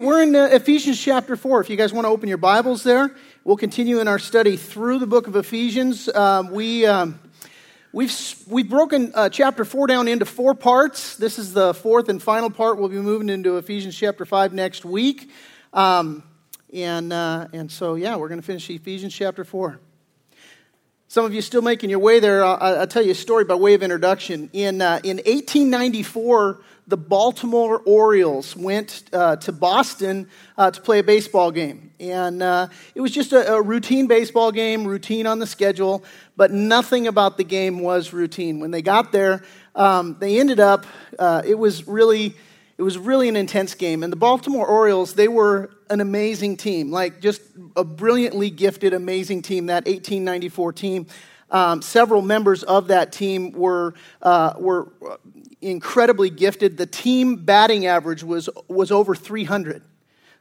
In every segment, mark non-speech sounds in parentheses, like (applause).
We're in uh, Ephesians chapter 4. If you guys want to open your Bibles there, we'll continue in our study through the book of Ephesians. Um, we, um, we've, we've broken uh, chapter 4 down into four parts. This is the fourth and final part. We'll be moving into Ephesians chapter 5 next week. Um, and, uh, and so, yeah, we're going to finish Ephesians chapter 4. Some of you still making your way there. I'll, I'll tell you a story by way of introduction. In, uh, in 1894, the Baltimore Orioles went uh, to Boston uh, to play a baseball game. And uh, it was just a, a, routine baseball game, routine on the schedule, but nothing about the game was routine. When they got there, um, they ended up, uh, it was really. It was really an intense game. And the Baltimore Orioles, they were an amazing team, like just a brilliantly gifted, amazing team, that 1894 team. Um, several members of that team were, uh, were incredibly gifted. The team batting average was, was over 300.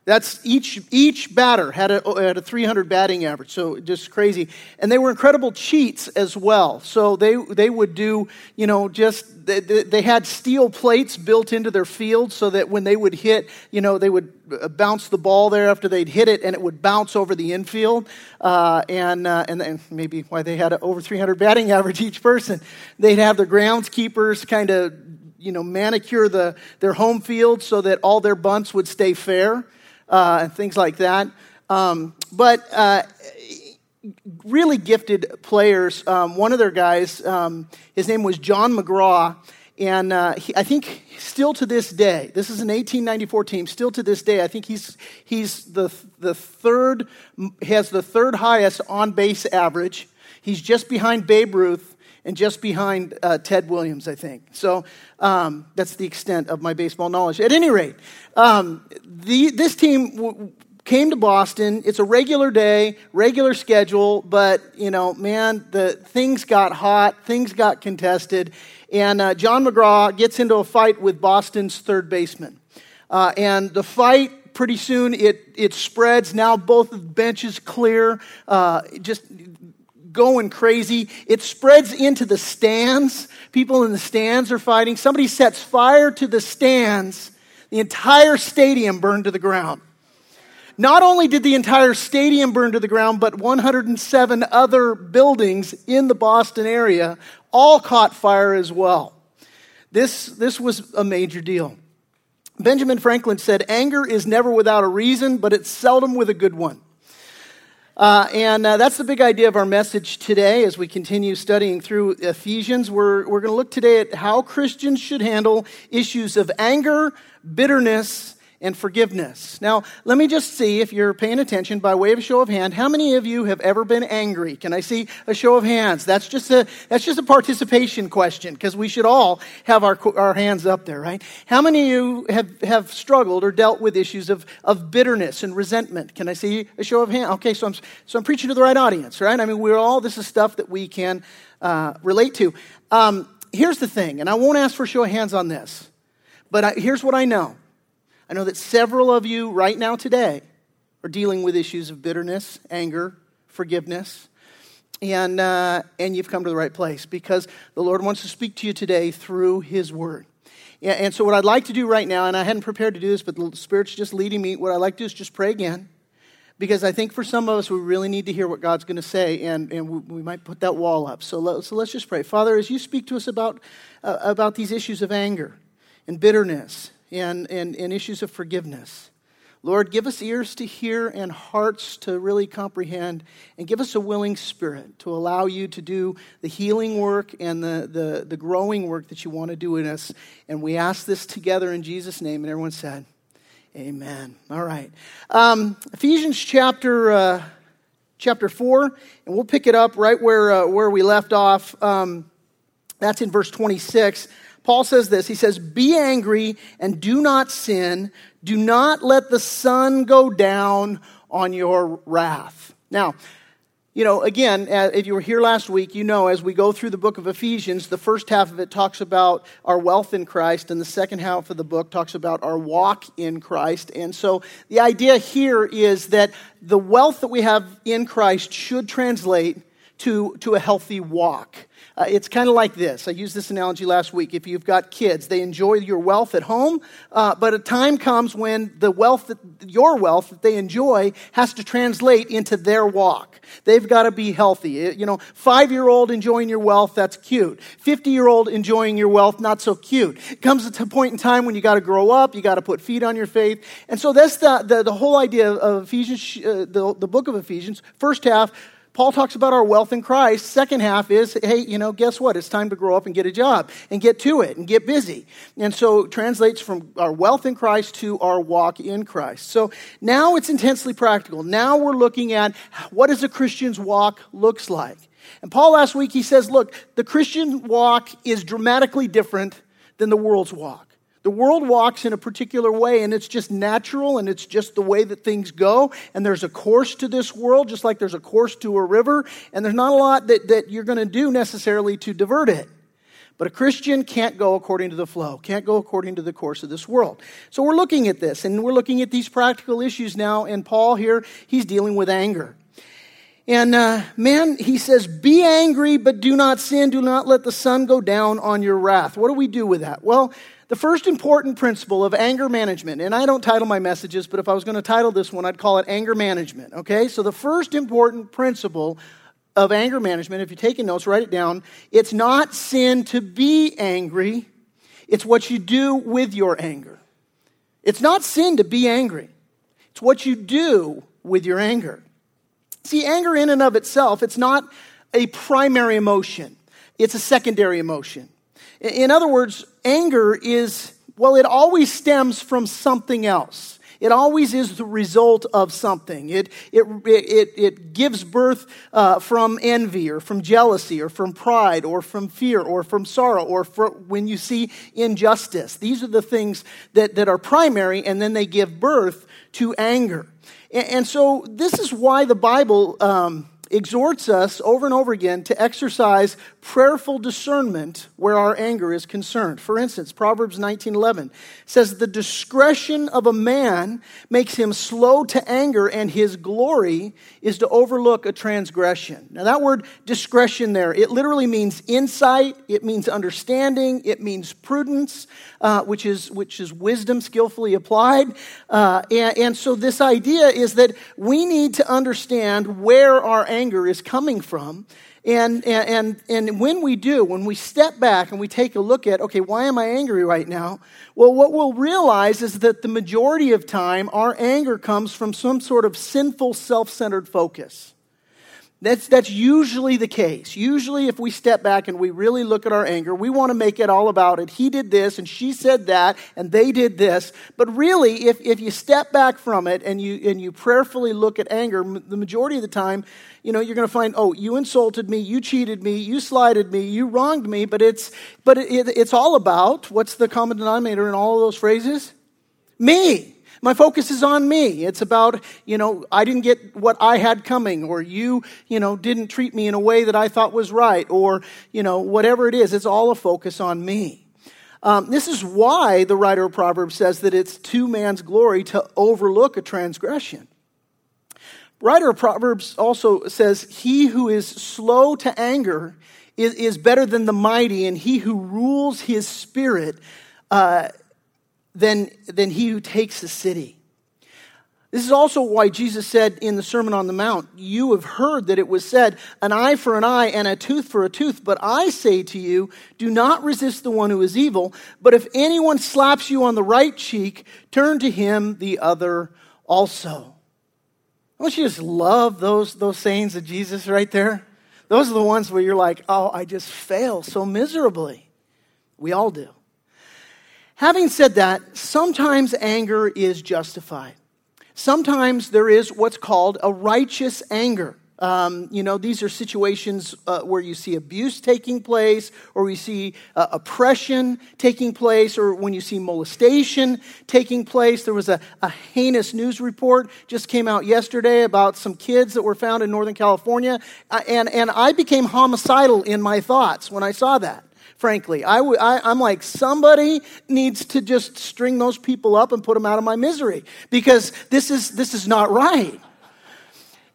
That's each, each batter had a, had a 300 batting average, so just crazy. And they were incredible cheats as well. So they, they would do, you know, just, they, they had steel plates built into their field so that when they would hit, you know, they would uh, bounce the ball there after they'd hit it and it would bounce over the infield. Uh, and, uh, and, and maybe why they had over 300 batting average each person. They'd have their groundskeepers kind of, you know, manicure the, their home field so that all their bunts would stay fair uh, and things like that. Um, but uh, really gifted players. Um, one of their guys, um, his name was John McGraw, and uh, he, I think still to this day, this is an 1894 team. Still to this day, I think he's he's the the third has the third highest on base average. He's just behind Babe Ruth and just behind uh, Ted Williams, I think. So um, that's the extent of my baseball knowledge. At any rate, um, the, this team w- came to Boston. It's a regular day, regular schedule, but you know, man, the things got hot, things got contested, and uh, John McGraw gets into a fight with Boston's third baseman, uh, and the fight pretty soon it it spreads. Now both of the benches clear. Uh, just going crazy. It spreads into the stands. People in the stands are fighting. Somebody sets fire to the stands. The entire stadium burned to the ground. Not only did the entire stadium burn to the ground, but 107 other buildings in the Boston area all caught fire as well. This, this was a major deal. Benjamin Franklin said, Anger is never without a reason, but it's seldom with a good one. Uh, and uh, that's the big idea of our message today as we continue studying through Ephesians. We're, we're going to look today at how Christians should handle issues of anger, bitterness, and forgiveness. Now, let me just see if you're paying attention by way of show of hand. How many of you have ever been angry? Can I see a show of hands? That's just a, that's just a participation question because we should all have our, our hands up there, right? How many of you have, have struggled or dealt with issues of, of bitterness and resentment? Can I see a show of hands? Okay, so I'm, so I'm preaching to the right audience, right? I mean, we're all, this is stuff that we can uh, relate to. Um, here's the thing, and I won't ask for a show of hands on this, but I, here's what I know I know that several of you right now today are dealing with issues of bitterness, anger, forgiveness. And, uh, and you've come to the right place because the Lord wants to speak to you today through His Word. And so, what I'd like to do right now, and I hadn't prepared to do this, but the Spirit's just leading me, what I'd like to do is just pray again. Because I think for some of us, we really need to hear what God's going to say, and, and we, might put that wall up. So, let, so let's just pray. Father, as you speak to us about, uh, about these issues of anger and bitterness and, and, and issues of forgiveness. Lord, give us ears to hear and hearts to really comprehend, and give us a willing spirit to allow you to do the healing work and the, the, the growing work that you want to do in us. And we ask this together in Jesus' name. And everyone said, Amen. All right. Um, Ephesians chapter, uh, chapter 4, and we'll pick it up right where, uh, where we left off. Um, that's in verse 26. Paul says this He says, Be angry and do not sin. Do not let the sun go down on your wrath. Now, you know, again, uh, if you were here last week, you know, as we go through the book of Ephesians, the first half of it talks about our wealth in Christ, and the second half of the book talks about our walk in Christ. And so the idea here is that the wealth that we have in Christ should translate to, to a healthy walk. Uh, it's kind of like this. I used this analogy last week. If you've got kids, they enjoy your wealth at home, uh, but a time comes when the wealth, that, your wealth that they enjoy, has to translate into their walk. They've got to be healthy. You know, five year old enjoying your wealth, that's cute. 50 year old enjoying your wealth, not so cute. It comes to a point in time when you got to grow up, you got to put feet on your faith. And so that's the, the, the whole idea of Ephesians, uh, the, the book of Ephesians. First half, Paul talks about our wealth in Christ. Second half is, hey, you know, guess what? It's time to grow up and get a job and get to it and get busy. And so translates from our wealth in Christ to our walk in Christ. So now it's intensely practical. Now we're looking at what does a Christian's walk looks like. And Paul last week he says, look, the Christian walk is dramatically different than the world's walk. The world walks in a particular way, and it's just natural, and it's just the way that things go. And there's a course to this world, just like there's a course to a river, and there's not a lot that, that you're going to do necessarily to divert it. But a Christian can't go according to the flow, can't go according to the course of this world. So we're looking at this, and we're looking at these practical issues now. And Paul here, he's dealing with anger. And uh, man, he says, Be angry, but do not sin. Do not let the sun go down on your wrath. What do we do with that? Well, the first important principle of anger management, and I don't title my messages, but if I was going to title this one, I'd call it anger management. Okay? So the first important principle of anger management, if you're taking notes, write it down. It's not sin to be angry, it's what you do with your anger. It's not sin to be angry, it's what you do with your anger. See, anger in and of itself, it's not a primary emotion, it's a secondary emotion. In other words, anger is, well, it always stems from something else. It always is the result of something. It, it, it, it gives birth uh, from envy or from jealousy or from pride or from fear or from sorrow or when you see injustice. These are the things that, that are primary and then they give birth to anger. And, and so this is why the Bible um, exhorts us over and over again to exercise prayerful discernment where our anger is concerned. For instance, Proverbs 19:11 says the discretion of a man makes him slow to anger and his glory is to overlook a transgression. Now that word discretion there, it literally means insight, it means understanding, it means prudence, uh, which is which is wisdom skillfully applied. Uh, and, and so this idea is that we need to understand where our anger is coming from. And, and, and when we do, when we step back and we take a look at, okay, why am I angry right now? Well, what we'll realize is that the majority of time, our anger comes from some sort of sinful, self centered focus. That's, that's usually the case. Usually, if we step back and we really look at our anger, we want to make it all about it. He did this, and she said that, and they did this. But really, if, if you step back from it and you, and you prayerfully look at anger, the majority of the time, you know, you're going to find, oh, you insulted me, you cheated me, you slighted me, you wronged me. But it's, but it, it's all about what's the common denominator in all of those phrases? Me. My focus is on me. It's about, you know, I didn't get what I had coming, or you, you know, didn't treat me in a way that I thought was right, or, you know, whatever it is. It's all a focus on me. Um, this is why the writer of Proverbs says that it's to man's glory to overlook a transgression. Writer of Proverbs also says, He who is slow to anger is, is better than the mighty, and he who rules his spirit uh, than, than he who takes the city. This is also why Jesus said in the Sermon on the Mount, You have heard that it was said, an eye for an eye and a tooth for a tooth. But I say to you, do not resist the one who is evil. But if anyone slaps you on the right cheek, turn to him the other also. Don't you just love those, those sayings of Jesus right there? Those are the ones where you're like, oh, I just fail so miserably. We all do. Having said that, sometimes anger is justified. Sometimes there is what's called a righteous anger. Um, you know, these are situations uh, where you see abuse taking place, or you see uh, oppression taking place, or when you see molestation taking place. There was a, a, heinous news report just came out yesterday about some kids that were found in Northern California, uh, and, and I became homicidal in my thoughts when I saw that frankly. I, I, am like, somebody needs to just string those people up and put them out of my misery because this is, this is not right.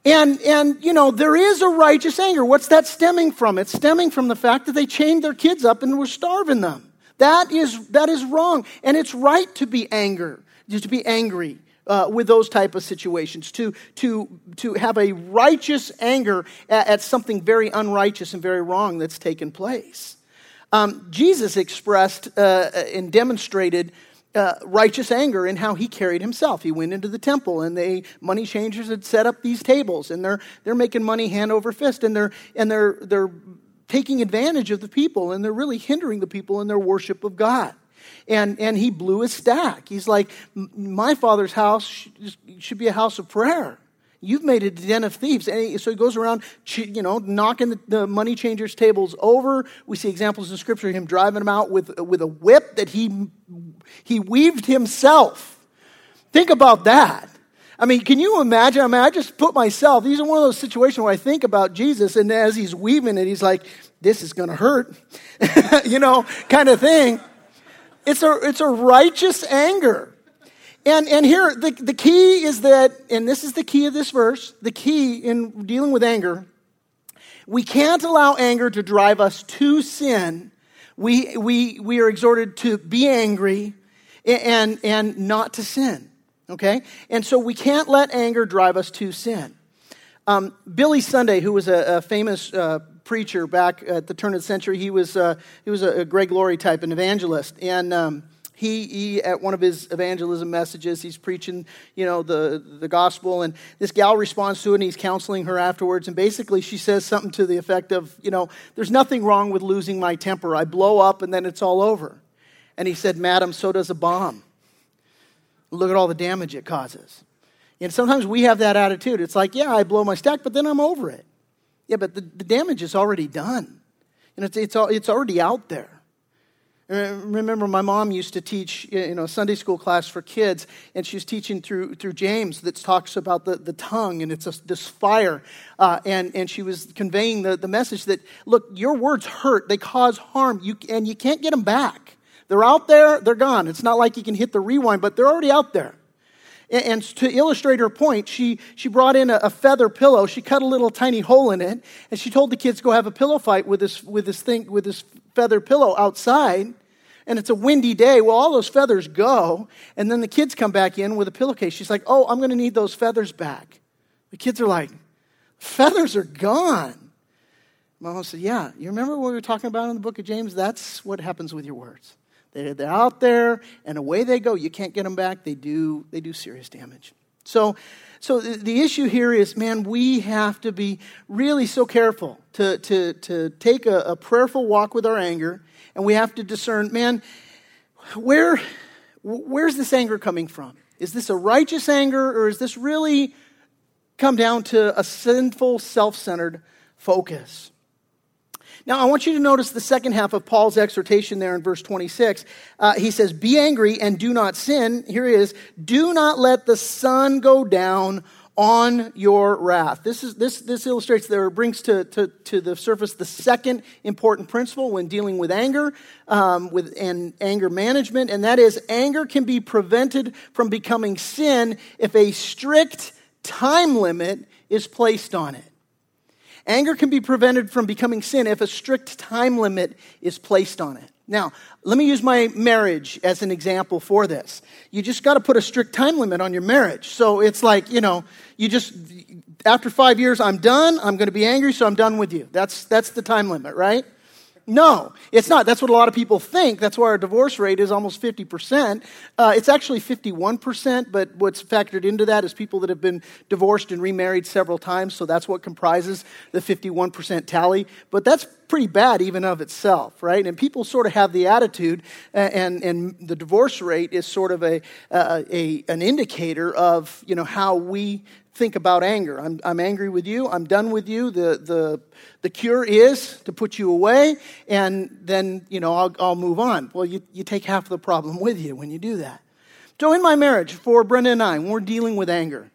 And, and, you know, there is a righteous anger. What's that stemming from? It's stemming from the fact that they chained their kids up and were starving them. That is, that is wrong. And it's right to be anger, to be angry. Uh, with those type of situations to, to, to have a righteous anger at, at something very unrighteous and very wrong that's taken place um, jesus expressed uh, and demonstrated uh, righteous anger in how he carried himself. He went into the temple, and the money changers had set up these tables, and they're they're making money hand over fist, and they're and they're they're taking advantage of the people, and they're really hindering the people in their worship of God. And and he blew his stack. He's like, my father's house should be a house of prayer. You've made it a den of thieves. And so he goes around, you know, knocking the, money changers' tables over. We see examples in Scripture of him driving them out with, with a whip that he, he weaved himself. Think about that. I mean, can you imagine? I mean, I just put myself, these are one of those situations where I think about Jesus, and as he's weaving it, he's like, this is going to hurt, (laughs) you know, kind of thing. It's a, it's a righteous anger. And, and here, the, the key is that, and this is the key of this verse, the key in dealing with anger, we can't allow anger to drive us to sin. We, we, we are exhorted to be angry and, and not to sin. Okay? And so we can't let anger drive us to sin. Um, Billy Sunday, who was a, a famous uh, preacher back at the turn of the century, he was, uh, he was a, a Greg Laurie type, an evangelist. And um, he, he, at one of his evangelism messages, he's preaching, you know, the, the gospel, and this gal responds to it, and he's counseling her afterwards, and basically she says something to the effect of, you know, there's nothing wrong with losing my temper. I blow up, and then it's all over. And he said, Madam, so does a bomb. Look at all the damage it causes. And sometimes we have that attitude. It's like, yeah, I blow my stack, but then I'm over it. Yeah, but the, the damage is already done. And it's, it's, it's already out there. Remember, my mom used to teach, you know, Sunday school class for kids, and she was teaching through, through James that talks about the, the tongue, and it's a, this fire. Uh, and, and she was conveying the, the message that, look, your words hurt, they cause harm, you, and you can't get them back. They're out there, they're gone. It's not like you can hit the rewind, but they're already out there. And, to illustrate her point, she, she brought in a, a, feather pillow, she cut a little tiny hole in it, and she told the kids go have a pillow fight with this, with this thing, with this feather pillow outside and it's a windy day. Well, all those feathers go, and then the kids come back in with a pillowcase. She's like, Oh, I'm going to need those feathers back. The kids are like, Feathers are gone. Mama said, Yeah, you remember what we were talking about in the book of James? That's what happens with your words. They're, they're out there, and away they go. You can't get them back. They do, they do serious damage. So, so the issue here is, man, we have to be really so careful to, to, to take a, a prayerful walk with our anger and we have to discern, man, where, where's this anger coming from? Is this a righteous anger, or is this really come down to a sinful, self centered focus? Now, I want you to notice the second half of Paul's exhortation there in verse 26. Uh, he says, Be angry and do not sin. Here he is. Do not let the sun go down on your wrath. This, is, this, this illustrates there, brings to, to, to the surface the second important principle when dealing with anger um, with, and anger management, and that is anger can be prevented from becoming sin if a strict time limit is placed on it. Anger can be prevented from becoming sin if a strict time limit is placed on it. Now, let me use my marriage as an example for this. You just got to put a strict time limit on your marriage. So it's like, you know, you just, after five years, I'm done. I'm going to be angry, so I'm done with you. That's, that's the time limit, right? No, it's not. That's what a lot of people think. That's why our divorce rate is almost 50%. Uh, it's actually 51%, but what's factored into that is people that have been divorced and remarried several times, so that's what comprises the 51% tally. But that's pretty bad even of itself, right? And people sort of have the attitude, and, and the divorce rate is sort of a, a, an indicator of, you know, how we think about anger. I'm, I'm angry with you. I'm done with you. The, the, the cure is to put you away, and then, you know, I'll, I'll move on. Well, you, you take half the problem with you when you do that. So, in my marriage, for Brenda and I, when we're dealing with anger,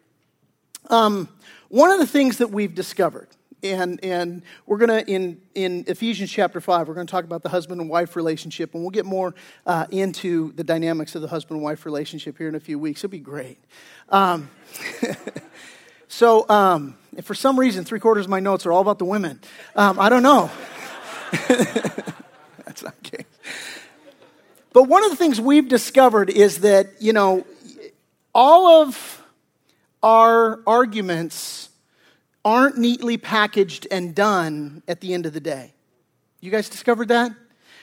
um, one of the things that we've discovered, and, and we're going to, in, in Ephesians chapter 5, we're going to talk about the husband and wife relationship, and we'll get more uh, into the dynamics of the husband and wife relationship here in a few weeks. It'll be great. Um, (laughs) So, um, for some reason, three quarters of my notes are all about the women. Um, I don't know. (laughs) That's not. But one of the things we've discovered is that, you know, all of our arguments aren't neatly packaged and done at the end of the day. You guys discovered that?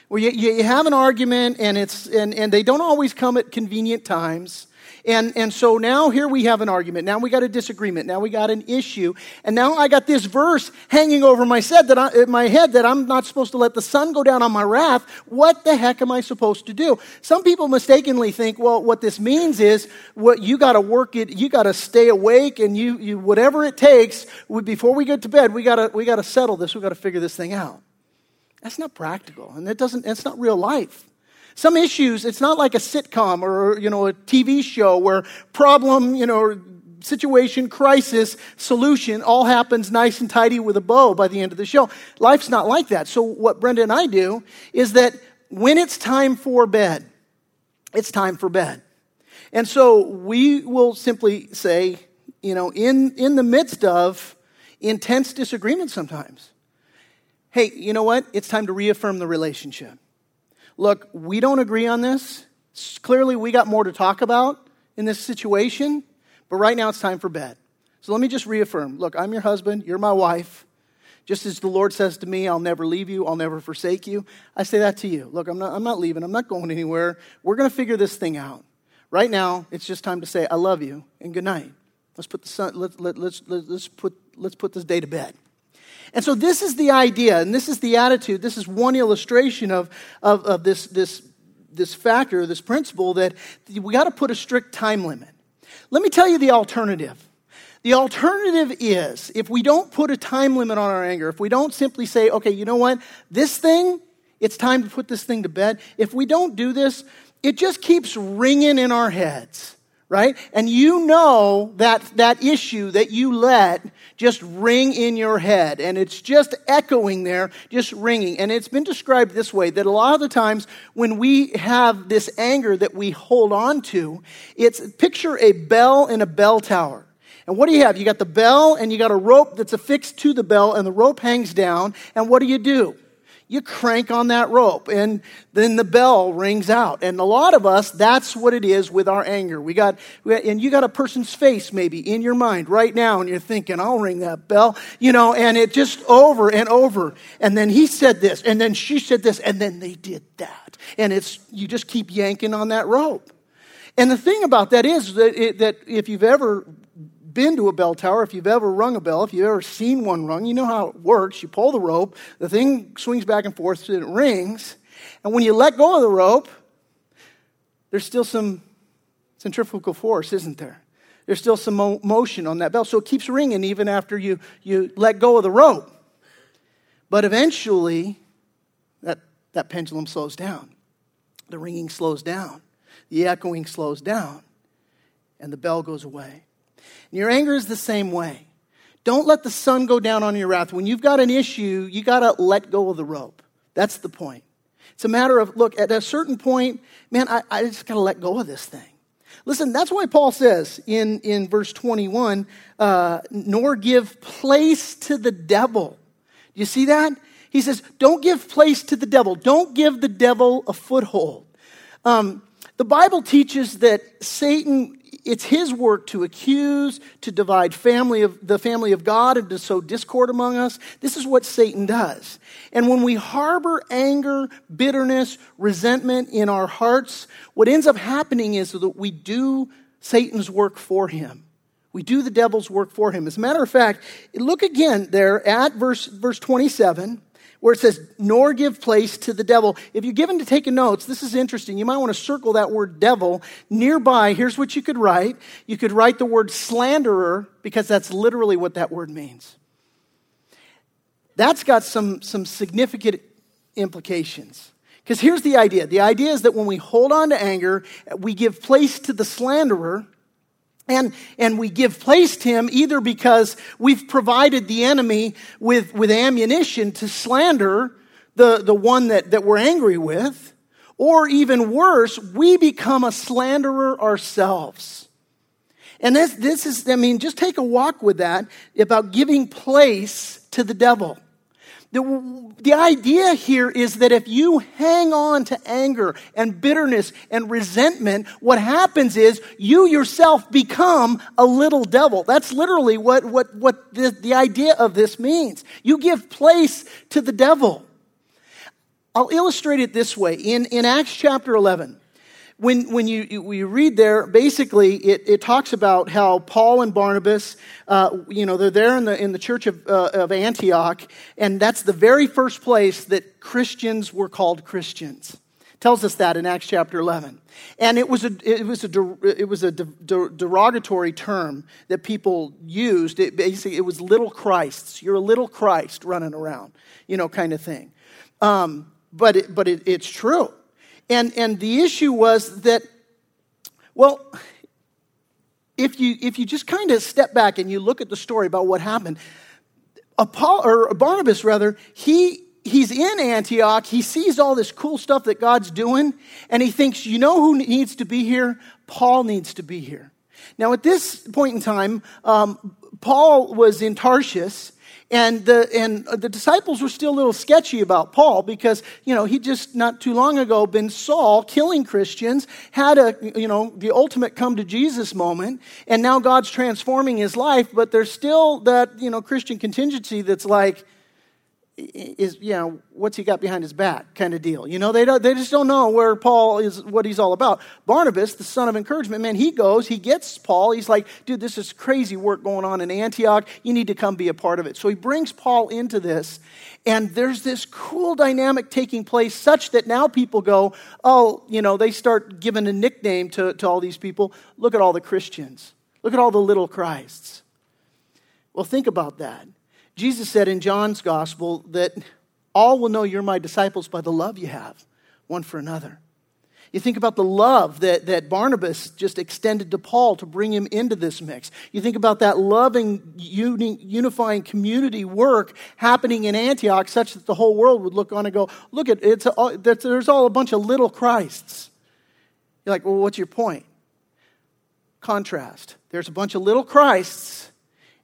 Well, you, you have an argument and, it's, and, and they don't always come at convenient times. And, and so now here we have an argument. Now we got a disagreement. Now we got an issue. And now I got this verse hanging over my head that I, my head that I'm not supposed to let the sun go down on my wrath. What the heck am I supposed to do? Some people mistakenly think, well, what this means is what you got to work it, you got to stay awake and you, you, whatever it takes before we get to bed, we got to, we got to settle this. We got to figure this thing out. That's not practical. And it doesn't, it's not real life. Some issues, it's not like a sitcom or, you know, a TV show where problem, you know, situation, crisis, solution all happens nice and tidy with a bow by the end of the show. Life's not like that. So what Brenda and I do is that when it's time for bed, it's time for bed. And so we will simply say, you know, in, in the midst of intense disagreement sometimes, hey, you know what? It's time to reaffirm the relationship look, we don't agree on this. Clearly, we got more to talk about in this situation, but right now it's time for bed. So let me just reaffirm look, I'm your husband, you're my wife. Just as the Lord says to me, I'll never leave you, I'll never forsake you. I say that to you. Look, I'm not, I'm not leaving, I'm not going anywhere. We're going to figure this thing out. Right now, it's just time to say, I love you and good night. Let's put, the sun, let, let, let's, let, let's, put, let's put this day to bed. And so this is the idea, and this is the attitude. This is one illustration of, of, of this, this, this factor, this principle that we got to put a strict time limit. Let me tell you the alternative. The alternative is if we don't put a time limit on our anger, if we don't simply say, okay, you know what, this thing, it's time to put this thing to bed. If we don't do this, it just keeps ringing in our heads right? And you know that, that issue that you let just ring in your head. And it's just echoing there, just ringing. And it's been described this way that a lot of the times when we have this anger that we hold on to, it's picture a bell in a bell tower. And what do you have? You got the bell and you got a rope that's affixed to the bell and the rope hangs down. And what do you do? You crank on that rope and then the bell rings out. And a lot of us, that's what it is with our anger. We got, and you got a person's face maybe in your mind right now and you're thinking, I'll ring that bell, you know, and it just over and over. And then he said this and then she said this and then they did that. And it's, you just keep yanking on that rope. And the thing about that is that, it, that if you've ever been to a bell tower, if you've ever rung a bell, if you've ever seen one rung, you know how it works. You pull the rope, the thing swings back and forth, and it rings. And when you let go of the rope, there's still some centrifugal force, isn't there? There's still some mo- motion on that bell. So it keeps ringing even after you, you let go of the rope. But eventually, that, that pendulum slows down. The ringing slows down. The echoing slows down. And the bell goes away. And your anger is the same way. Don't let the sun go down on your wrath. When you've got an issue, you got to let go of the rope. That's the point. It's a matter of, look, at a certain point, man, I, I just got to let go of this thing. Listen, that's why Paul says in, in verse 21 uh, nor give place to the devil. Do you see that? He says, don't give place to the devil. Don't give the devil a foothold. Um, the Bible teaches that Satan it's his work to accuse, to divide family of, the family of God, and to sow discord among us. This is what Satan does. And when we harbor anger, bitterness, resentment in our hearts, what ends up happening is that we do Satan's work for him. We do the devil's work for him. As a matter of fact, look again there at verse, verse 27 where it says, nor give place to the devil. If you're given to taking notes, this is interesting. You might want to circle that word devil. Nearby, here's what you could write. You could write the word slanderer, because that's literally what that word means. That's got some, some significant implications. Because here's the idea the idea is that when we hold on to anger, we give place to the slanderer, and, and we give place to him either because we've provided the enemy with, with ammunition to slander the, the one that, that we're angry with, or even worse, we become a slanderer ourselves. And this, this is, I mean, just take a walk with that about giving place to the devil. The, the idea here is that if you hang on to anger and bitterness and resentment, what happens is you yourself become a little devil. That's literally what, what, what the, the idea of this means. You give place to the devil. I'll illustrate it this way. In, in Acts chapter 11, when, when you, you read there, basically it, it talks about how Paul and Barnabas, uh, you know, they're there in the, in the church of, uh, of Antioch, and that's the very first place that Christians were called Christians. tells us that in Acts chapter 11. And it was a, it was a, it was a derogatory term that people used. It, basically, it was little Christs. You're a little Christ running around, you know, kind of thing. Um, but it, but it, it's true. And, and the issue was that, well, if you, if you just kind of step back and you look at the story about what happened, Paul, or Barnabas, rather, he, he's in Antioch. He sees all this cool stuff that God's doing, and he thinks, you know who needs to be here? Paul needs to be here. Now, at this point in time, um, Paul was in Tarshish, and the, and the disciples were still a little sketchy about Paul because, you know, he just not too long ago been Saul killing Christians, had a, you know, the ultimate come to Jesus moment, and now God's transforming his life, but there's still that, you know, Christian contingency that's like, is you know what's he got behind his back kind of deal. You know they don't they just don't know where paul is what he's all about. Barnabas the son of encouragement man he goes he gets paul. He's like dude this is crazy work going on in antioch. You need to come be a part of it. So he brings paul into this and there's this cool dynamic taking place such that now people go oh you know they start giving a nickname to, to all these people. Look at all the christians. Look at all the little christs. Well think about that Jesus said in John's gospel that all will know you're my disciples by the love you have one for another. You think about the love that, that Barnabas just extended to Paul to bring him into this mix. You think about that loving, uni, unifying community work happening in Antioch, such that the whole world would look on and go, Look, at it's a, there's all a bunch of little Christs. You're like, Well, what's your point? Contrast. There's a bunch of little Christs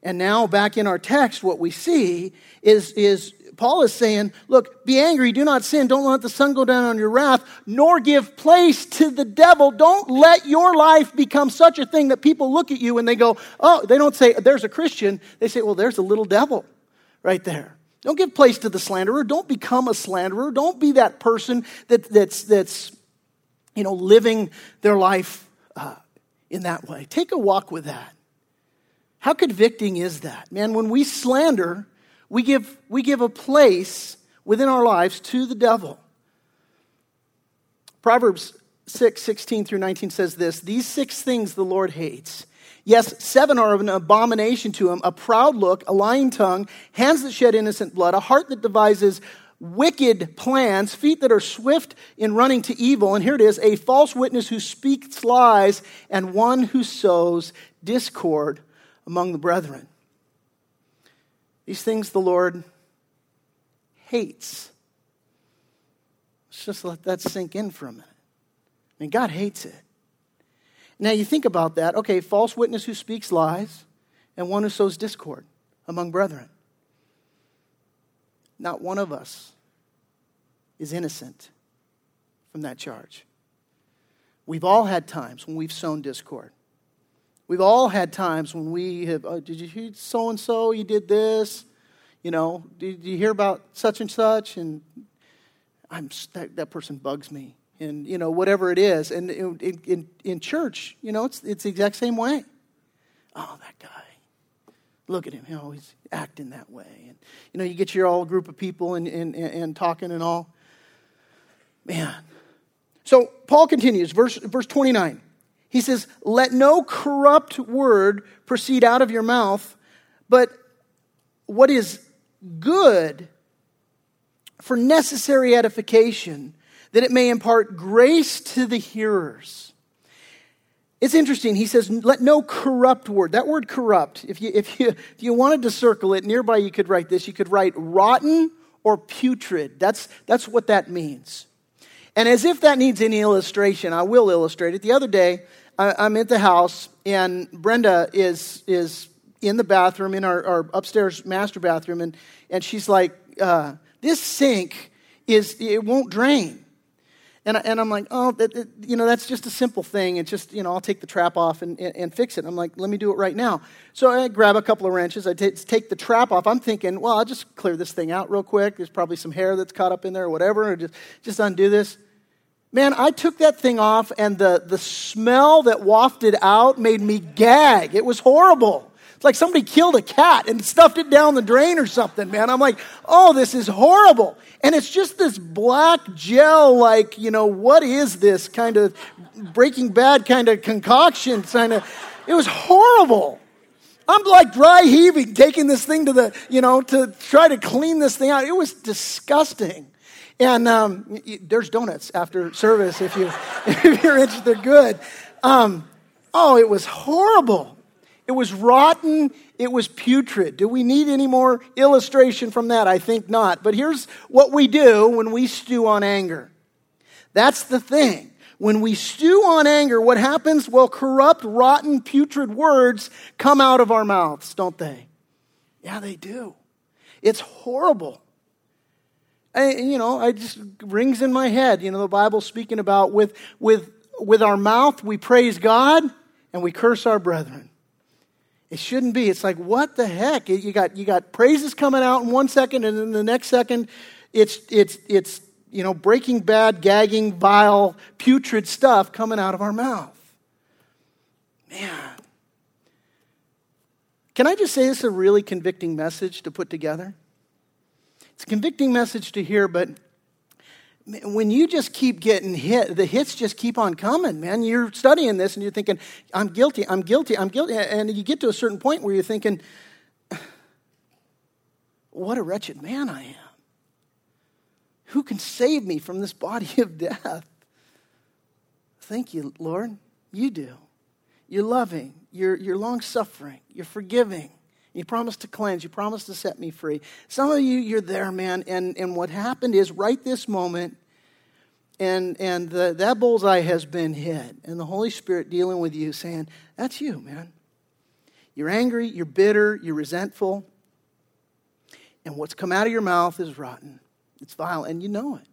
and now, back in our text, what we see is, is Paul is saying, Look, be angry, do not sin, don't let the sun go down on your wrath, nor give place to the devil. Don't let your life become such a thing that people look at you and they go, Oh, they don't say, There's a Christian. They say, Well, there's a little devil right there. Don't give place to the slanderer. Don't become a slanderer. Don't be that person that, that's, that's you know, living their life uh, in that way. Take a walk with that. How convicting is that? Man, when we slander, we give, we give a place within our lives to the devil. Proverbs 6, 16 through 19 says this These six things the Lord hates. Yes, seven are of an abomination to him a proud look, a lying tongue, hands that shed innocent blood, a heart that devises wicked plans, feet that are swift in running to evil. And here it is a false witness who speaks lies, and one who sows discord among the brethren. These things the Lord hates. Let's just let that sink in for a minute. I mean, God hates it. Now you think about that. Okay, false witness who speaks lies, and one who sows discord among brethren. Not one of us is innocent from that charge. We've all had times when we've sown discord. We've all had times when we have, oh, did you hear so and so? You did this. You know, did you hear about such and such? And I'm, that, that person bugs me. And, you know, whatever it is. And in, in, in church, you know, it's, it's the exact same way. Oh, that guy. Look at him. Know, he's acting that way. And, you know, you get your all group of people and, and, and talking and all. Man. So Paul continues, verse, verse 29. He says, Let no corrupt word proceed out of your mouth, but what is good for necessary edification, that it may impart grace to the hearers. It's interesting. He says, let no corrupt word. That word corrupt, if you, if, you, if you wanted to circle it, nearby you could write this. You could write rotten or putrid. That's, that's what that means. And as if that needs any illustration, I will illustrate it. The other day, I, am at the house, and Brenda is is in the bathroom in our, our upstairs master bathroom, and and she's like, uh, "This sink is it won't drain." And, I, and I'm like, oh, that, that, you know, that's just a simple thing. It's just, you know, I'll take the trap off and, and, and fix it. I'm like, let me do it right now. So I grab a couple of wrenches. I t- take the trap off. I'm thinking, well, I'll just clear this thing out real quick. There's probably some hair that's caught up in there or whatever. Or just, just undo this. Man, I took that thing off, and the, the smell that wafted out made me gag. It was horrible. It's like somebody killed a cat and stuffed it down the drain or something, man. I'm like, oh, this is horrible. And it's just this black gel, like, you know, what is this kind of breaking bad kind of concoction? Kind of, it was horrible. I'm like dry heaving, taking this thing to the, you know, to try to clean this thing out. It was disgusting. And um, there's donuts after service if, you, (laughs) if you're interested. They're good. Um, oh, it was horrible. It was rotten. It was putrid. Do we need any more illustration from that? I think not. But here's what we do when we stew on anger. That's the thing. When we stew on anger, what happens? Well, corrupt, rotten, putrid words come out of our mouths, don't they? Yeah, they do. It's horrible. You know, it just rings in my head. You know, the Bible speaking about with, with, with our mouth we praise God and we curse our brethren. It shouldn't be. It's like, what the heck? You got, you got praises coming out in one second, and then the next second, it's, it's, it's, you know, breaking bad, gagging, vile, putrid stuff coming out of our mouth. Man. Can I just say this is a really convicting message to put together? It's a convicting message to hear, but when you just keep getting hit, the hits just keep on coming, man. You're studying this and you're thinking, I'm guilty, I'm guilty, I'm guilty. And you get to a certain point where you're thinking, what a wretched man I am. Who can save me from this body of death? Thank you, Lord. You do. You're loving, you're, you're long suffering, you're forgiving. You promised to cleanse. You promised to set me free. Some of you, you're there, man. And, and what happened is right this moment, and, and the, that bullseye has been hit. And the Holy Spirit dealing with you, saying, That's you, man. You're angry, you're bitter, you're resentful. And what's come out of your mouth is rotten. It's vile, and you know it.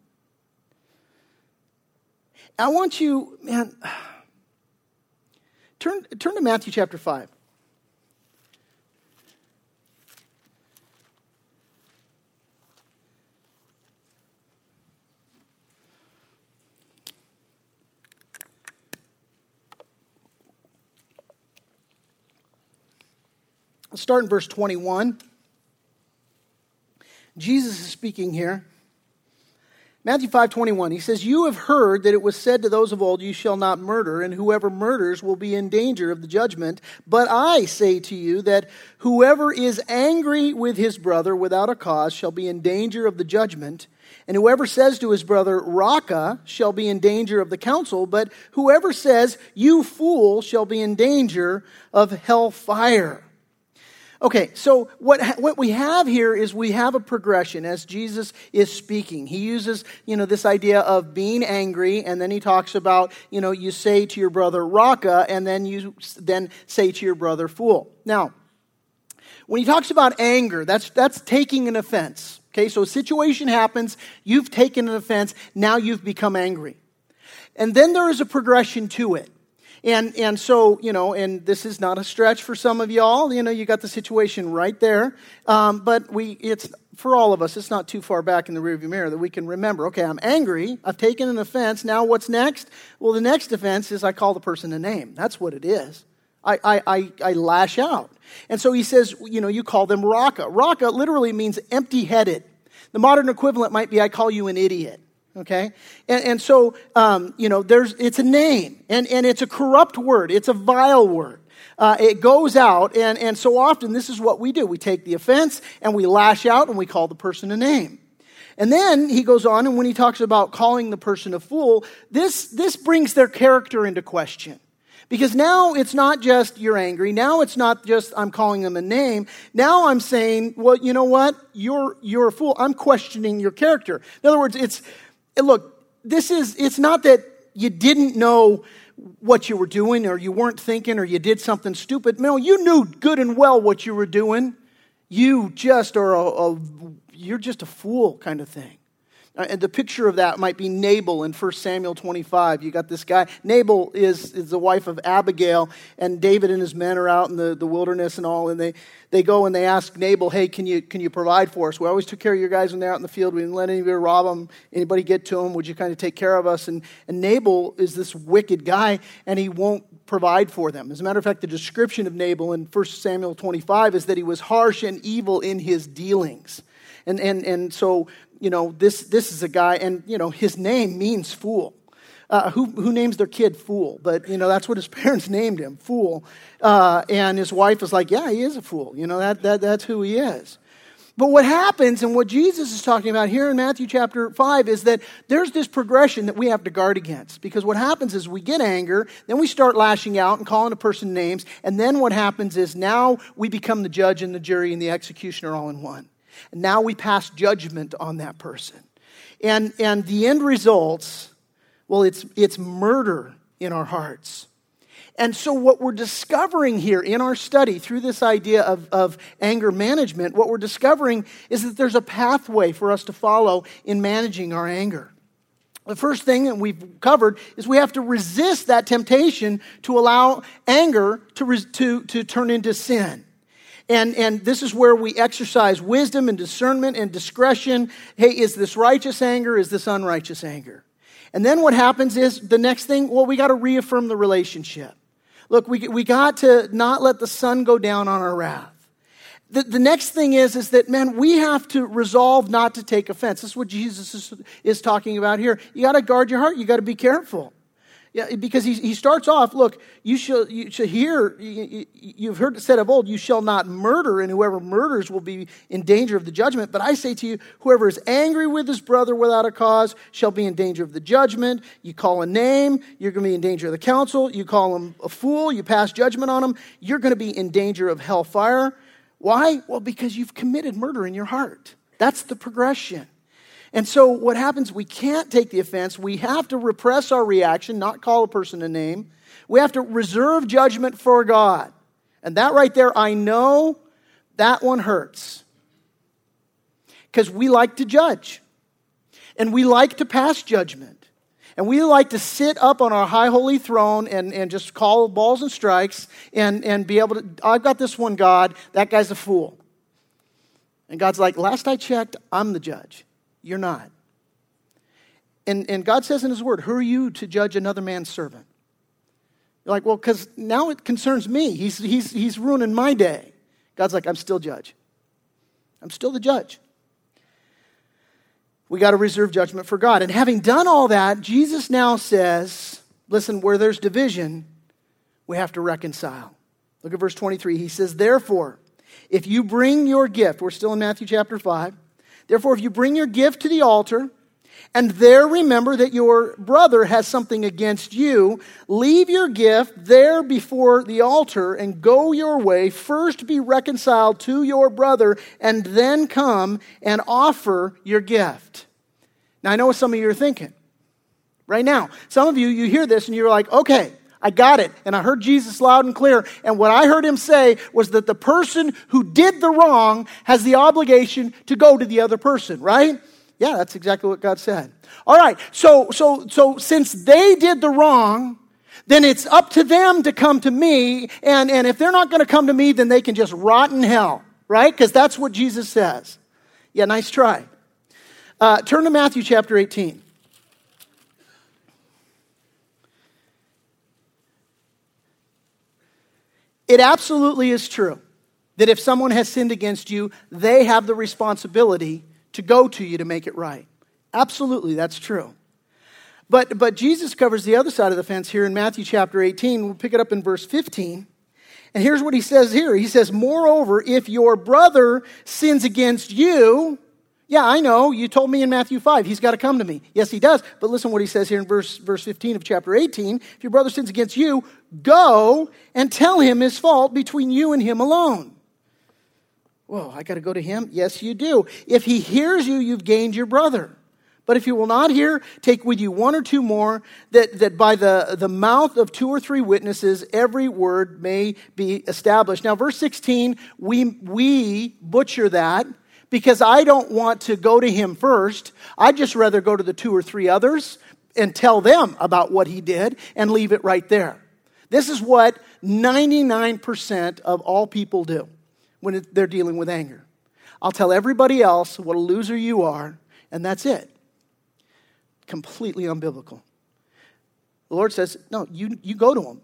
I want you, man, (sighs) turn, turn to Matthew chapter 5. Start in verse 21. Jesus is speaking here. Matthew 5:21 he says you have heard that it was said to those of old you shall not murder and whoever murders will be in danger of the judgment but I say to you that whoever is angry with his brother without a cause shall be in danger of the judgment and whoever says to his brother Raca shall be in danger of the council but whoever says you fool shall be in danger of hell fire Okay, so what, what we have here is we have a progression as Jesus is speaking. He uses, you know, this idea of being angry, and then he talks about, you know, you say to your brother, Raca, and then you then say to your brother, fool. Now, when he talks about anger, that's, that's taking an offense. Okay, so a situation happens, you've taken an offense, now you've become angry. And then there is a progression to it. And, and so, you know, and this is not a stretch for some of y'all. You know, you got the situation right there. Um, but we, it's, for all of us, it's not too far back in the rearview mirror that we can remember, okay, I'm angry. I've taken an offense. Now what's next? Well, the next offense is I call the person a name. That's what it is. I, I, I, I lash out. And so he says, you know, you call them Raca. Raca literally means empty headed. The modern equivalent might be I call you an idiot okay and, and so um, you know there's it's a name and, and it's a corrupt word it's a vile word uh, it goes out and, and so often this is what we do we take the offense and we lash out and we call the person a name and then he goes on and when he talks about calling the person a fool this this brings their character into question because now it's not just you're angry. Now it's not just I'm calling them a name. Now I'm saying, well, you know what? You're, you're a fool. I'm questioning your character. In other words, it's, look, this is, it's not that you didn't know what you were doing or you weren't thinking or you did something stupid. No, you knew good and well what you were doing. You just are a, a you're just a fool kind of thing. Uh, and the picture of that might be Nabal in 1 Samuel 25. You got this guy. Nabal is, is the wife of Abigail, and David and his men are out in the, the wilderness and all, and they, they go and they ask Nabal, hey, can you, can you provide for us? We always took care of your guys when they're out in the field. We didn't let anybody rob them, anybody get to them. Would you kind of take care of us? And, and Nabal is this wicked guy, and he won't provide for them. As a matter of fact, the description of Nabal in 1 Samuel 25 is that he was harsh and evil in his dealings. And, and, and so you know, this, this is a guy, and, you know, his name means fool. Uh, who, who names their kid Fool? But, you know, that's what his (laughs) parents named him, Fool. Uh, and his wife is like, yeah, he is a fool. You know, that, that, that's who he is. But what happens, and what Jesus is talking about here in Matthew chapter 5, is that there's this progression that we have to guard against. Because what happens is we get anger, then we start lashing out and calling a person names, and then what happens is now we become the judge and the jury and the executioner all in one. And now we pass judgment on that person. And, and the end results, well, it's, it's murder in our hearts. And so, what we're discovering here in our study through this idea of, of anger management, what we're discovering is that there's a pathway for us to follow in managing our anger. The first thing that we've covered is we have to resist that temptation to allow anger to, to, to turn into sin. And, and this is where we exercise wisdom and discernment and discretion. Hey, is this righteous anger? Is this unrighteous anger? And then what happens is the next thing, well, we got to reaffirm the relationship. Look, we, we got to not let the sun go down on our wrath. The, the next thing is, is that, man, we have to resolve not to take offense. This is what Jesus is, is talking about here. You got to guard your heart. You got to be careful. Yeah, because he, he starts off, look, you shall, you shall hear, you, you've heard it said of old, you shall not murder, and whoever murders will be in danger of the judgment. But I say to you, whoever is angry with his brother without a cause shall be in danger of the judgment. You call a name, you're going to be in danger of the council. You call him a fool, you pass judgment on him, you're going to be in danger of hellfire. Why? Well, because you've committed murder in your heart. That's the progression. And so what happens, we can't take the offense. We have to repress our reaction, not call a person a name. We have to reserve judgment for God. And that right there, I know that one hurts. Because we like to judge. And we like to pass judgment. And we like to sit up on our high holy throne and, and just call balls and strikes and, and be able to, I've got this one God, that guy's a fool. And God's like, last I checked, I'm the judge. You're not. And, and God says in His Word, Who are you to judge another man's servant? You're like, Well, because now it concerns me. He's, he's, he's ruining my day. God's like, I'm still judge. I'm still the judge. We got to reserve judgment for God. And having done all that, Jesus now says, Listen, where there's division, we have to reconcile. Look at verse 23. He says, Therefore, if you bring your gift, we're still in Matthew chapter 5. Therefore, if you bring your gift to the altar, and there remember that your brother has something against you, leave your gift there before the altar and go your way. First be reconciled to your brother, and then come and offer your gift. Now, I know what some of you are thinking right now. Some of you, you hear this and you're like, okay, I got it. And I heard Jesus loud and clear. And what I heard him say was that the person who did the wrong has the obligation to go to the other person, right? Yeah, that's exactly what God said. All right. So, so, so since they did the wrong, then it's up to them to come to me. And, and if they're not going to come to me, then they can just rot in hell, right? Because that's what Jesus says. Yeah, nice try. Uh, turn to Matthew chapter 18. It absolutely is true that if someone has sinned against you, they have the responsibility to go to you to make it right. Absolutely, that's true. But, but Jesus covers the other side of the fence here in Matthew chapter 18. We'll pick it up in verse 15. And here's what he says here He says, Moreover, if your brother sins against you, yeah, I know. You told me in Matthew 5, he's got to come to me. Yes, he does. But listen what he says here in verse, verse 15 of chapter 18. If your brother sins against you, go and tell him his fault between you and him alone. Whoa, I got to go to him? Yes, you do. If he hears you, you've gained your brother. But if you will not hear, take with you one or two more, that, that by the, the mouth of two or three witnesses, every word may be established. Now, verse 16, we, we butcher that because I don't want to go to him first. I'd just rather go to the two or three others and tell them about what he did and leave it right there. This is what 99% of all people do when they're dealing with anger. I'll tell everybody else what a loser you are, and that's it. Completely unbiblical. The Lord says, No, you, you go to them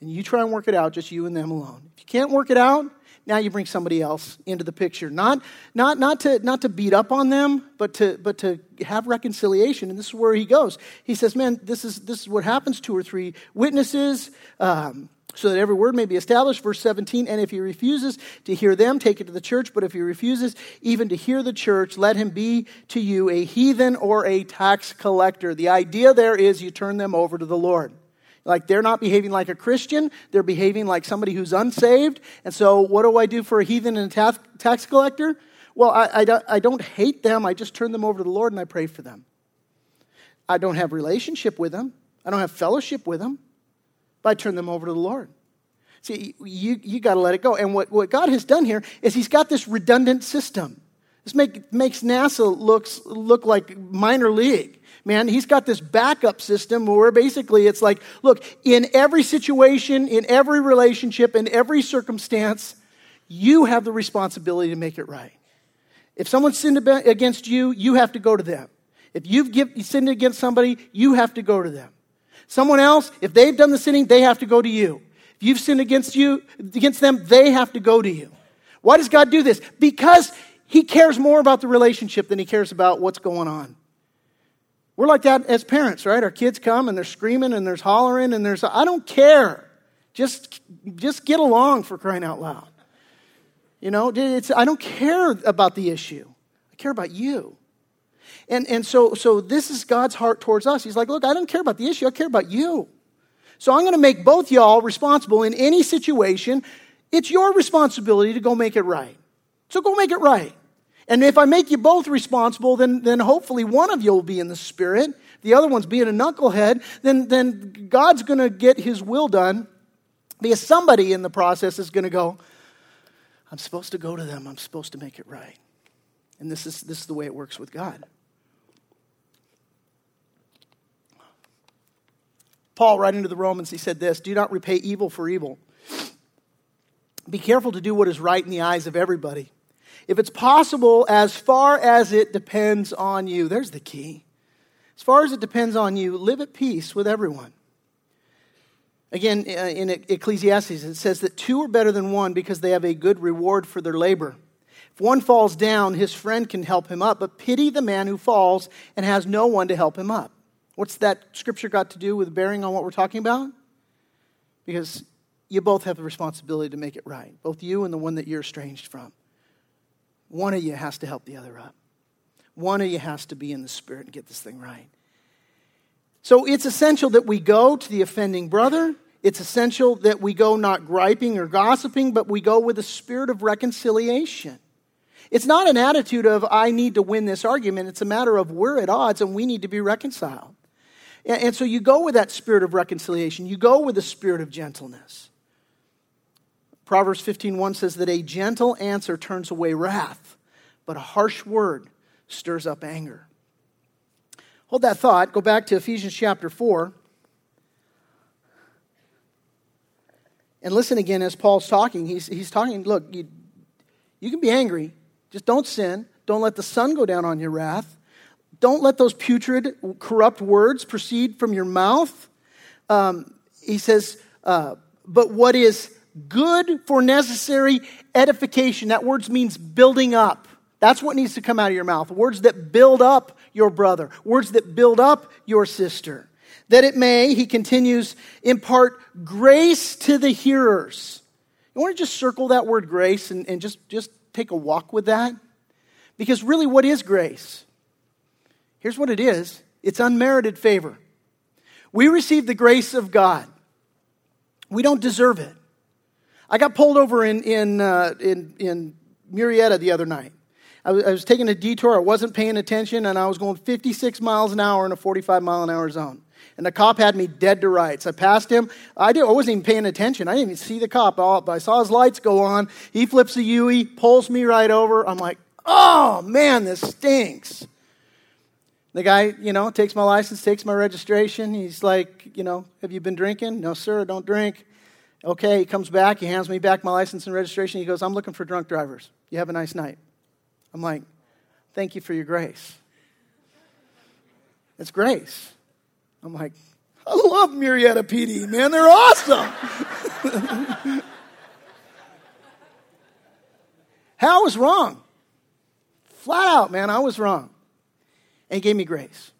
and you try and work it out, just you and them alone. If you can't work it out, now you bring somebody else into the picture. Not, not, not, to, not to beat up on them, but to, but to have reconciliation. And this is where he goes. He says, Man, this is, this is what happens two or three witnesses. Um, so that every word may be established. Verse 17, and if he refuses to hear them, take it to the church. But if he refuses even to hear the church, let him be to you a heathen or a tax collector. The idea there is you turn them over to the Lord. Like they're not behaving like a Christian, they're behaving like somebody who's unsaved. And so, what do I do for a heathen and a tax collector? Well, I, I, don't, I don't hate them, I just turn them over to the Lord and I pray for them. I don't have relationship with them, I don't have fellowship with them, but I turn them over to the Lord. See, you, you got to let it go. And what, what God has done here is He's got this redundant system. This make, makes NASA looks, look like minor league man, he's got this backup system where basically it's like, look, in every situation, in every relationship, in every circumstance, you have the responsibility to make it right. If someone sinned against you, you have to go to them. If you've sinned against somebody, you have to go to them. Someone else, if they've done the sinning, they have to go to you. If you've sinned against you, against them, they have to go to you. Why does God do this? Because he cares more about the relationship than he cares about what's going on. We're like that as parents, right? Our kids come and they're screaming and there's hollering and there's, I don't care. Just, just get along for crying out loud. You know, it's, I don't care about the issue. I care about you. And, and so, so this is God's heart towards us. He's like, look, I don't care about the issue. I care about you. So I'm going to make both y'all responsible in any situation. It's your responsibility to go make it right. So go make it right. And if I make you both responsible, then, then hopefully one of you will be in the Spirit. The other one's being a knucklehead. Then, then God's going to get his will done because somebody in the process is going to go, I'm supposed to go to them. I'm supposed to make it right. And this is, this is the way it works with God. Paul, writing to the Romans, he said this Do not repay evil for evil. Be careful to do what is right in the eyes of everybody. If it's possible, as far as it depends on you, there's the key. As far as it depends on you, live at peace with everyone. Again, uh, in Ecclesiastes, it says that two are better than one because they have a good reward for their labor. If one falls down, his friend can help him up, but pity the man who falls and has no one to help him up. What's that scripture got to do with bearing on what we're talking about? Because you both have the responsibility to make it right, both you and the one that you're estranged from. One of you has to help the other up. One of you has to be in the spirit and get this thing right. So it's essential that we go to the offending brother. It's essential that we go not griping or gossiping, but we go with a spirit of reconciliation. It's not an attitude of, I need to win this argument. It's a matter of, we're at odds and we need to be reconciled. And, so you go with that spirit of reconciliation. You go with the spirit of gentleness. Proverbs 15:1 says that a gentle answer turns away wrath, but a harsh word stirs up anger. Hold that thought. Go back to Ephesians chapter 4. And listen again as Paul's talking. He's, he's talking, look, you, you can be angry, just don't sin. Don't let the sun go down on your wrath. Don't let those putrid, corrupt words proceed from your mouth. Um, he says, uh, but what is good for necessary edification. That word means building up. That's what needs to come out of your mouth. Words that build up your brother, words that build up your sister. That it may, he continues, impart grace to the hearers. You want to just circle that word grace and, and just, just take a walk with that? Because really, what is grace? Here's what it is it's unmerited favor. We receive the grace of God, we don't deserve it. I got pulled over in, in, uh, in, in Murrieta the other night. I was, I was taking a detour, I wasn't paying attention, and I was going 56 miles an hour in a 45 mile an hour zone. And the cop had me dead to rights. I passed him. I, did, I wasn't even paying attention. I didn't even see the cop. But I saw his lights go on. He flips a U-turn, pulls me right over. I'm like, oh man, this stinks. The guy, you know, takes my license, takes my registration. He's like, you know, have you been drinking? No, sir, don't drink. Okay, he comes back, he hands me back my license and registration. He goes, I'm looking for drunk drivers. You have a nice night. I'm like, thank you for your grace. It's grace. I'm like, I love Murrieta PD, man. They're awesome. (laughs) How was wrong. Flat out, man, I was wrong. And he gave me grace.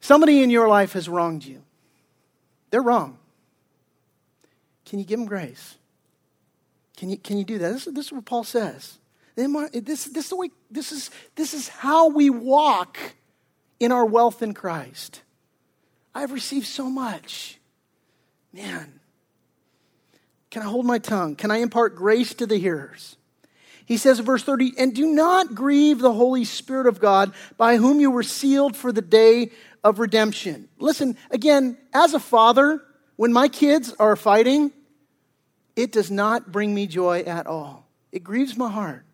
Somebody in your life has wronged you. They're wrong. Can you give them grace? Can you, can you do that? This, this is what Paul says. This, this, is the way, this, is, this is how we walk in our wealth in Christ. I've received so much. Man, can I hold my tongue? Can I impart grace to the hearers? He says in verse 30, and do not grieve the Holy Spirit of God by whom you were sealed for the day of redemption. Listen, again, as a father, when my kids are fighting, it does not bring me joy at all. It grieves my heart.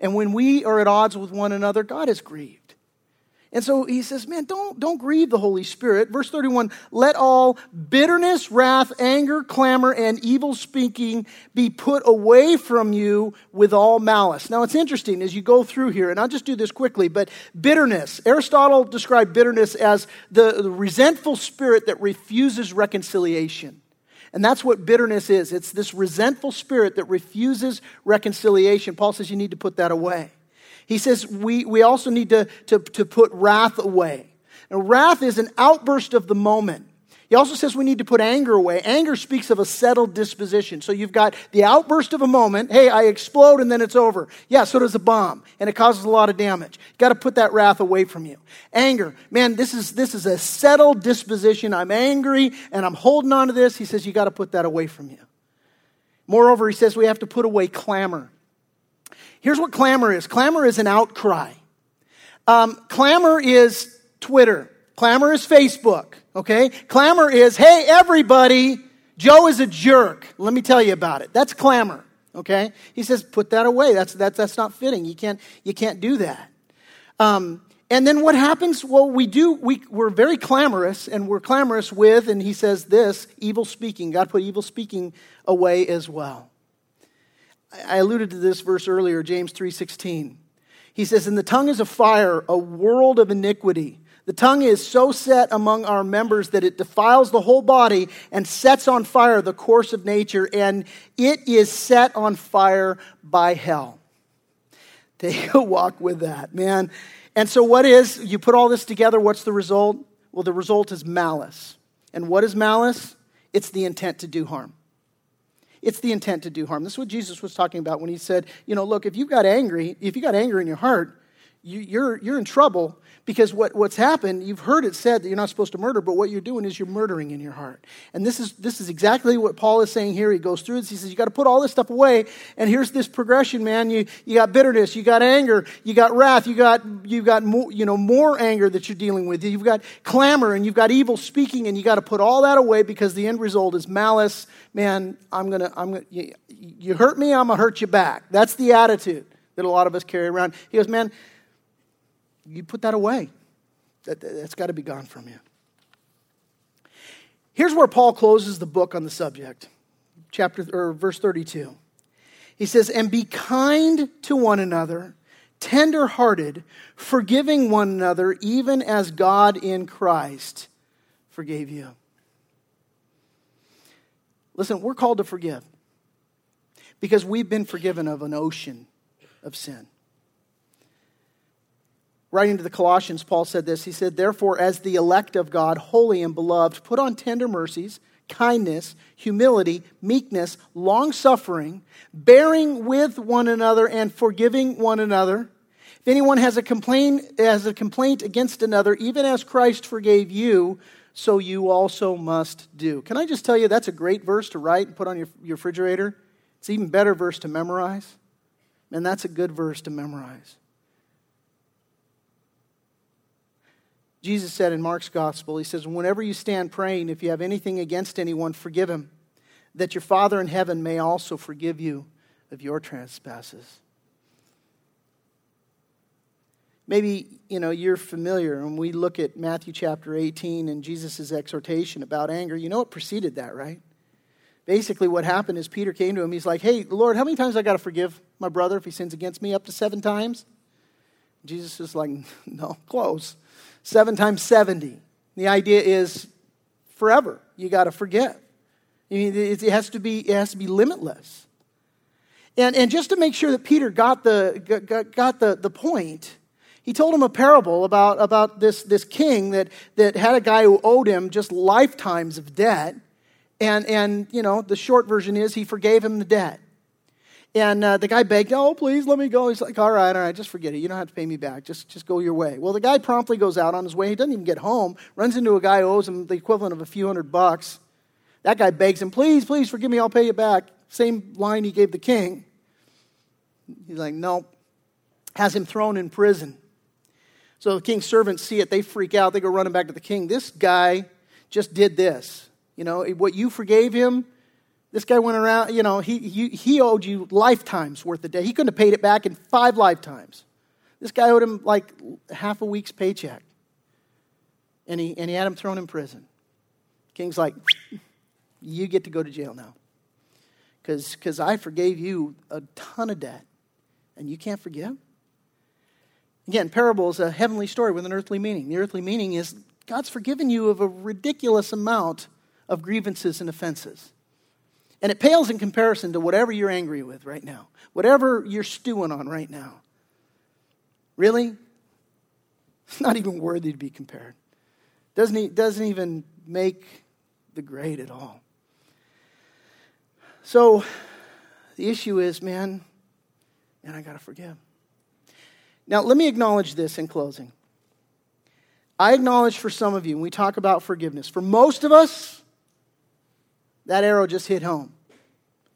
And when we are at odds with one another, God is grieved. And so he says, man, don't, don't grieve the Holy Spirit. Verse 31 let all bitterness, wrath, anger, clamor, and evil speaking be put away from you with all malice. Now it's interesting as you go through here, and I'll just do this quickly, but bitterness. Aristotle described bitterness as the, the resentful spirit that refuses reconciliation. And that's what bitterness is it's this resentful spirit that refuses reconciliation. Paul says you need to put that away. He says we, we also need to, to, to put wrath away. And wrath is an outburst of the moment. He also says we need to put anger away. Anger speaks of a settled disposition. So you've got the outburst of a moment. Hey, I explode and then it's over. Yeah, so does a bomb, and it causes a lot of damage. You got to put that wrath away from you. Anger, man, this is this is a settled disposition. I'm angry and I'm holding on to this. He says you got to put that away from you. Moreover, he says we have to put away clamor. Here's what clamor is clamor is an outcry. Um, clamor is Twitter. Clamor is Facebook. Okay? Clamor is, hey, everybody, Joe is a jerk. Let me tell you about it. That's clamor. Okay? He says, put that away. That's, that's, that's not fitting. You can't, you can't do that. Um, and then what happens? Well, we do, we, we're very clamorous, and we're clamorous with, and he says this, evil speaking. God put evil speaking away as well. I alluded to this verse earlier, James 3:16. He says, "And the tongue is a fire, a world of iniquity. The tongue is so set among our members that it defiles the whole body and sets on fire the course of nature, and it is set on fire by hell." (laughs) Take a walk with that, man. And so, what is, you put all this together, what's the result? Well, the result is malice. And what is malice? It's the intent to do harm. It's the intent to do harm. This is what Jesus was talking about when he said, you know, look, if you've got angry, if you got anger in your heart, you, you're, you're in trouble because what, what's happened, you've heard it said that you're not supposed to murder, but what you're doing is you're murdering in your heart. And this is, this is exactly what Paul is saying here. He goes through this. He says, you got to put all this stuff away. And here's this progression, man. You, you got bitterness, you got anger, you got wrath, you got, you got more, you know, more anger that you're dealing with. You've got clamor and you've got evil speaking and you got to put all that away because the end result is malice. Man, I'm going to, I'm going to, you, you hurt me, I'm going to hurt you back. That's the attitude that a lot of us carry around. He goes, man, you put that away. That, that's got to be gone from you. Here's where Paul closes the book on the subject, chapter or verse 32. He says, "And be kind to one another, tender-hearted, forgiving one another, even as God in Christ forgave you." Listen, we're called to forgive because we've been forgiven of an ocean of sin. Writing to the Colossians, Paul said this. He said, Therefore, as the elect of God, holy and beloved, put on tender mercies, kindness, humility, meekness, long suffering, bearing with one another and forgiving one another. If anyone has a complaint, has a complaint against another, even as Christ forgave you, so you also must do. Can I just tell you that's a great verse to write and put on your, your refrigerator? It's even better verse to memorize. And that's a good verse to memorize. Jesus said in Mark's gospel, He says, Whenever you stand praying, if you have anything against anyone, forgive him, that your Father in heaven may also forgive you of your trespasses. Maybe, you know, you're familiar and we look at Matthew chapter 18 and Jesus' exhortation about anger. You know what preceded that, right? Basically, what happened is Peter came to him. He's like, Hey, Lord, how many times I got to forgive my brother if he sins against me? Up to seven times? Jesus is like, (laughs) No, close. Seven times 70. The idea is forever. You got to forgive. It has to be, it has to be limitless. And, and just to make sure that Peter got the, got, got the, the point, he told him a parable about, about this, this king that, that had a guy who owed him just lifetimes of debt. And, and, you know, the short version is he forgave him the debt. And uh, the guy begged, oh, please let me go. He's like, all right, all right, just forget it. You don't have to pay me back. Just, just go your way. Well, the guy promptly goes out on his way. He doesn't even get home, runs into a guy who owes him the equivalent of a few hundred bucks. That guy begs him, please, please forgive me, I'll pay you back. Same line he gave the king. He's like, nope. Has him thrown in prison. So the king's servants see it, they freak out, they go running back to the king. This guy just did this. You know, what you forgave him, this guy went around, you know, he, he, he owed you lifetimes worth of debt. He couldn't have paid it back in five lifetimes. This guy owed him like half a week's paycheck. And he, and he had him thrown in prison. King's like, you get to go to jail now. Because I forgave you a ton of debt, and you can't forgive? Again, parable is a heavenly story with an earthly meaning. The earthly meaning is God's forgiven you of a ridiculous amount of grievances and offenses. And it pales in comparison to whatever you're angry with right now, whatever you're stewing on right now. Really? It's not even worthy to be compared. Doesn't, doesn't even make the grade at all. So the issue is, man, man, I got to forgive. Now, let me acknowledge this in closing. I acknowledge for some of you, when we talk about forgiveness, for most of us, that arrow just hit home.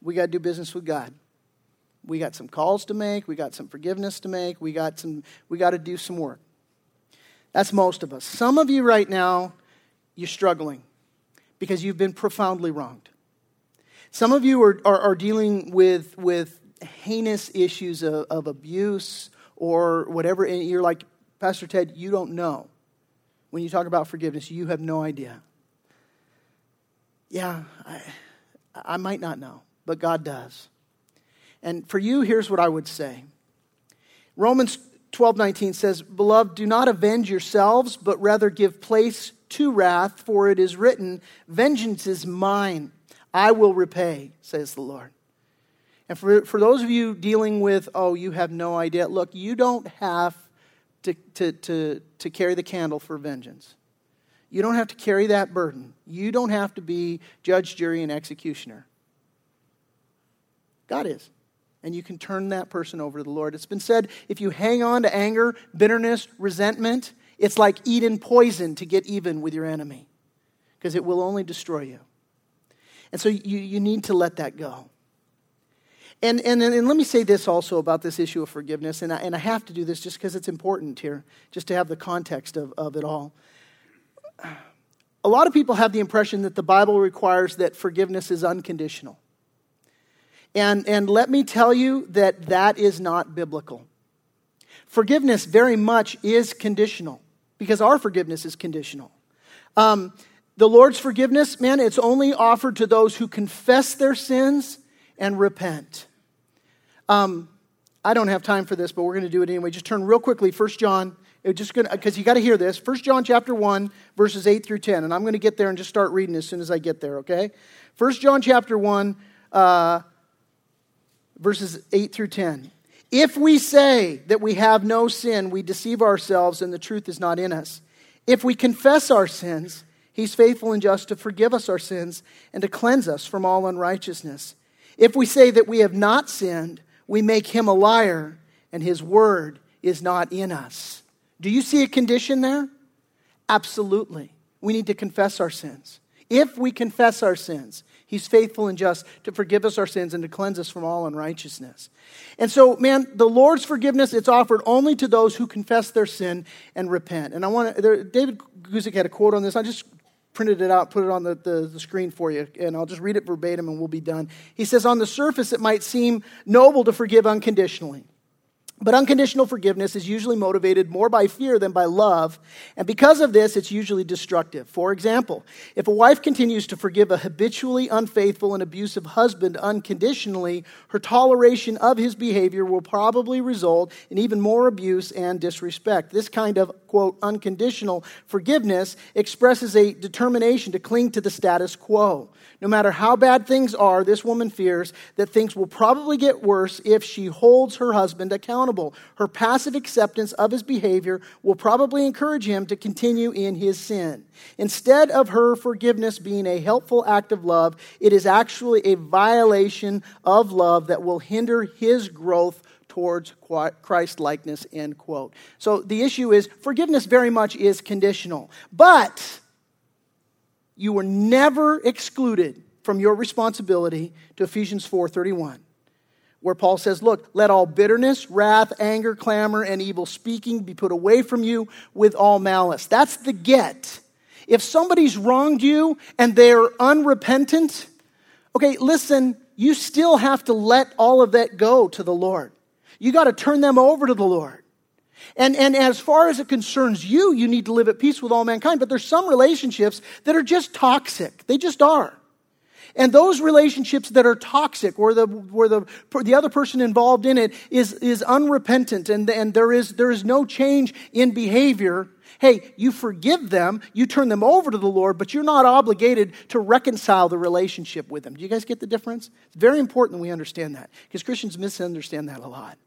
We got to do business with God. We got some calls to make, we got some forgiveness to make, we got some we got to do some work. That's most of us. Some of you right now, you're struggling because you've been profoundly wronged. Some of you are, are, are dealing with, with heinous issues of, of abuse or whatever, and you're like, Pastor Ted, you don't know. When you talk about forgiveness, you have no idea. Yeah, I, I might not know, but God does. And for you, here's what I would say Romans 12 19 says, Beloved, do not avenge yourselves, but rather give place to wrath, for it is written, Vengeance is mine, I will repay, says the Lord. And for, for those of you dealing with, oh, you have no idea, look, you don't have to, to, to, to carry the candle for vengeance. You don't have to carry that burden. You don't have to be judge, jury, and executioner. God is. And you can turn that person over to the Lord. It's been said if you hang on to anger, bitterness, resentment, it's like eating poison to get even with your enemy because it will only destroy you. And so you, you need to let that go. And, and, and let me say this also about this issue of forgiveness, and I, and I have to do this just because it's important here, just to have the context of, of it all. A lot of people have the impression that the Bible requires that forgiveness is unconditional. And, and let me tell you that that is not biblical. Forgiveness very much is conditional because our forgiveness is conditional. Um, the Lord's forgiveness, man, it's only offered to those who confess their sins and repent. Um, I don't have time for this, but we're going to do it anyway. Just turn real quickly, 1 John, just because you got to hear this. 1 John chapter 1, verses 8 through 10. And I'm going to get there and just start reading as soon as I get there, okay? 1 John chapter 1, uh, verses 8 through 10. If we say that we have no sin, we deceive ourselves and the truth is not in us. If we confess our sins, He's faithful and just to forgive us our sins and to cleanse us from all unrighteousness. If we say that we have not sinned, we make him a liar, and his word is not in us. Do you see a condition there? Absolutely. We need to confess our sins. If we confess our sins, He's faithful and just to forgive us our sins and to cleanse us from all unrighteousness. And so, man, the Lord's forgiveness, it's offered only to those who confess their sin and repent. And I want to, there, David Guzik had a quote on this. I just printed it out, put it on the, the, the, screen for you, and I'll just read it verbatim and we'll be done. He says, On the surface, it might seem noble to forgive unconditionally. But unconditional forgiveness is usually motivated more by fear than by love, and because of this, it's usually destructive. For example, if a wife continues to forgive a habitually unfaithful and abusive husband unconditionally, her toleration of his behavior will probably result in even more abuse and disrespect. This kind of, quote, unconditional forgiveness expresses a determination to cling to the status quo. No matter how bad things are, this woman fears that things will probably get worse if she holds her husband accountable. Her passive acceptance of his behavior will probably encourage him to continue in his sin. Instead of her forgiveness being a helpful act of love, it is actually a violation of love that will hinder his growth towards Christ likeness, end quote. So the issue is forgiveness very much is conditional. But you were never excluded from your responsibility to Ephesians 4:31 where Paul says, Look, let all bitterness, wrath, anger, clamor, and evil speaking be put away from you with all malice. That's the get. If somebody's wronged you and they're unrepentant, okay, listen, you still have to let all of that go to the Lord. You got to turn them over to the Lord. And, and as far as it concerns you, you need to live at peace with all mankind. But there's some relationships that are just toxic. They just are. And those relationships that are toxic, where the, where the, the other person involved in it is, is unrepentant and, and there, is, there is no change in behavior, hey, you forgive them, you turn them over to the Lord, but you're not obligated to reconcile the relationship with them. Do you guys get the difference? It's very important we understand that because Christians misunderstand that a lot.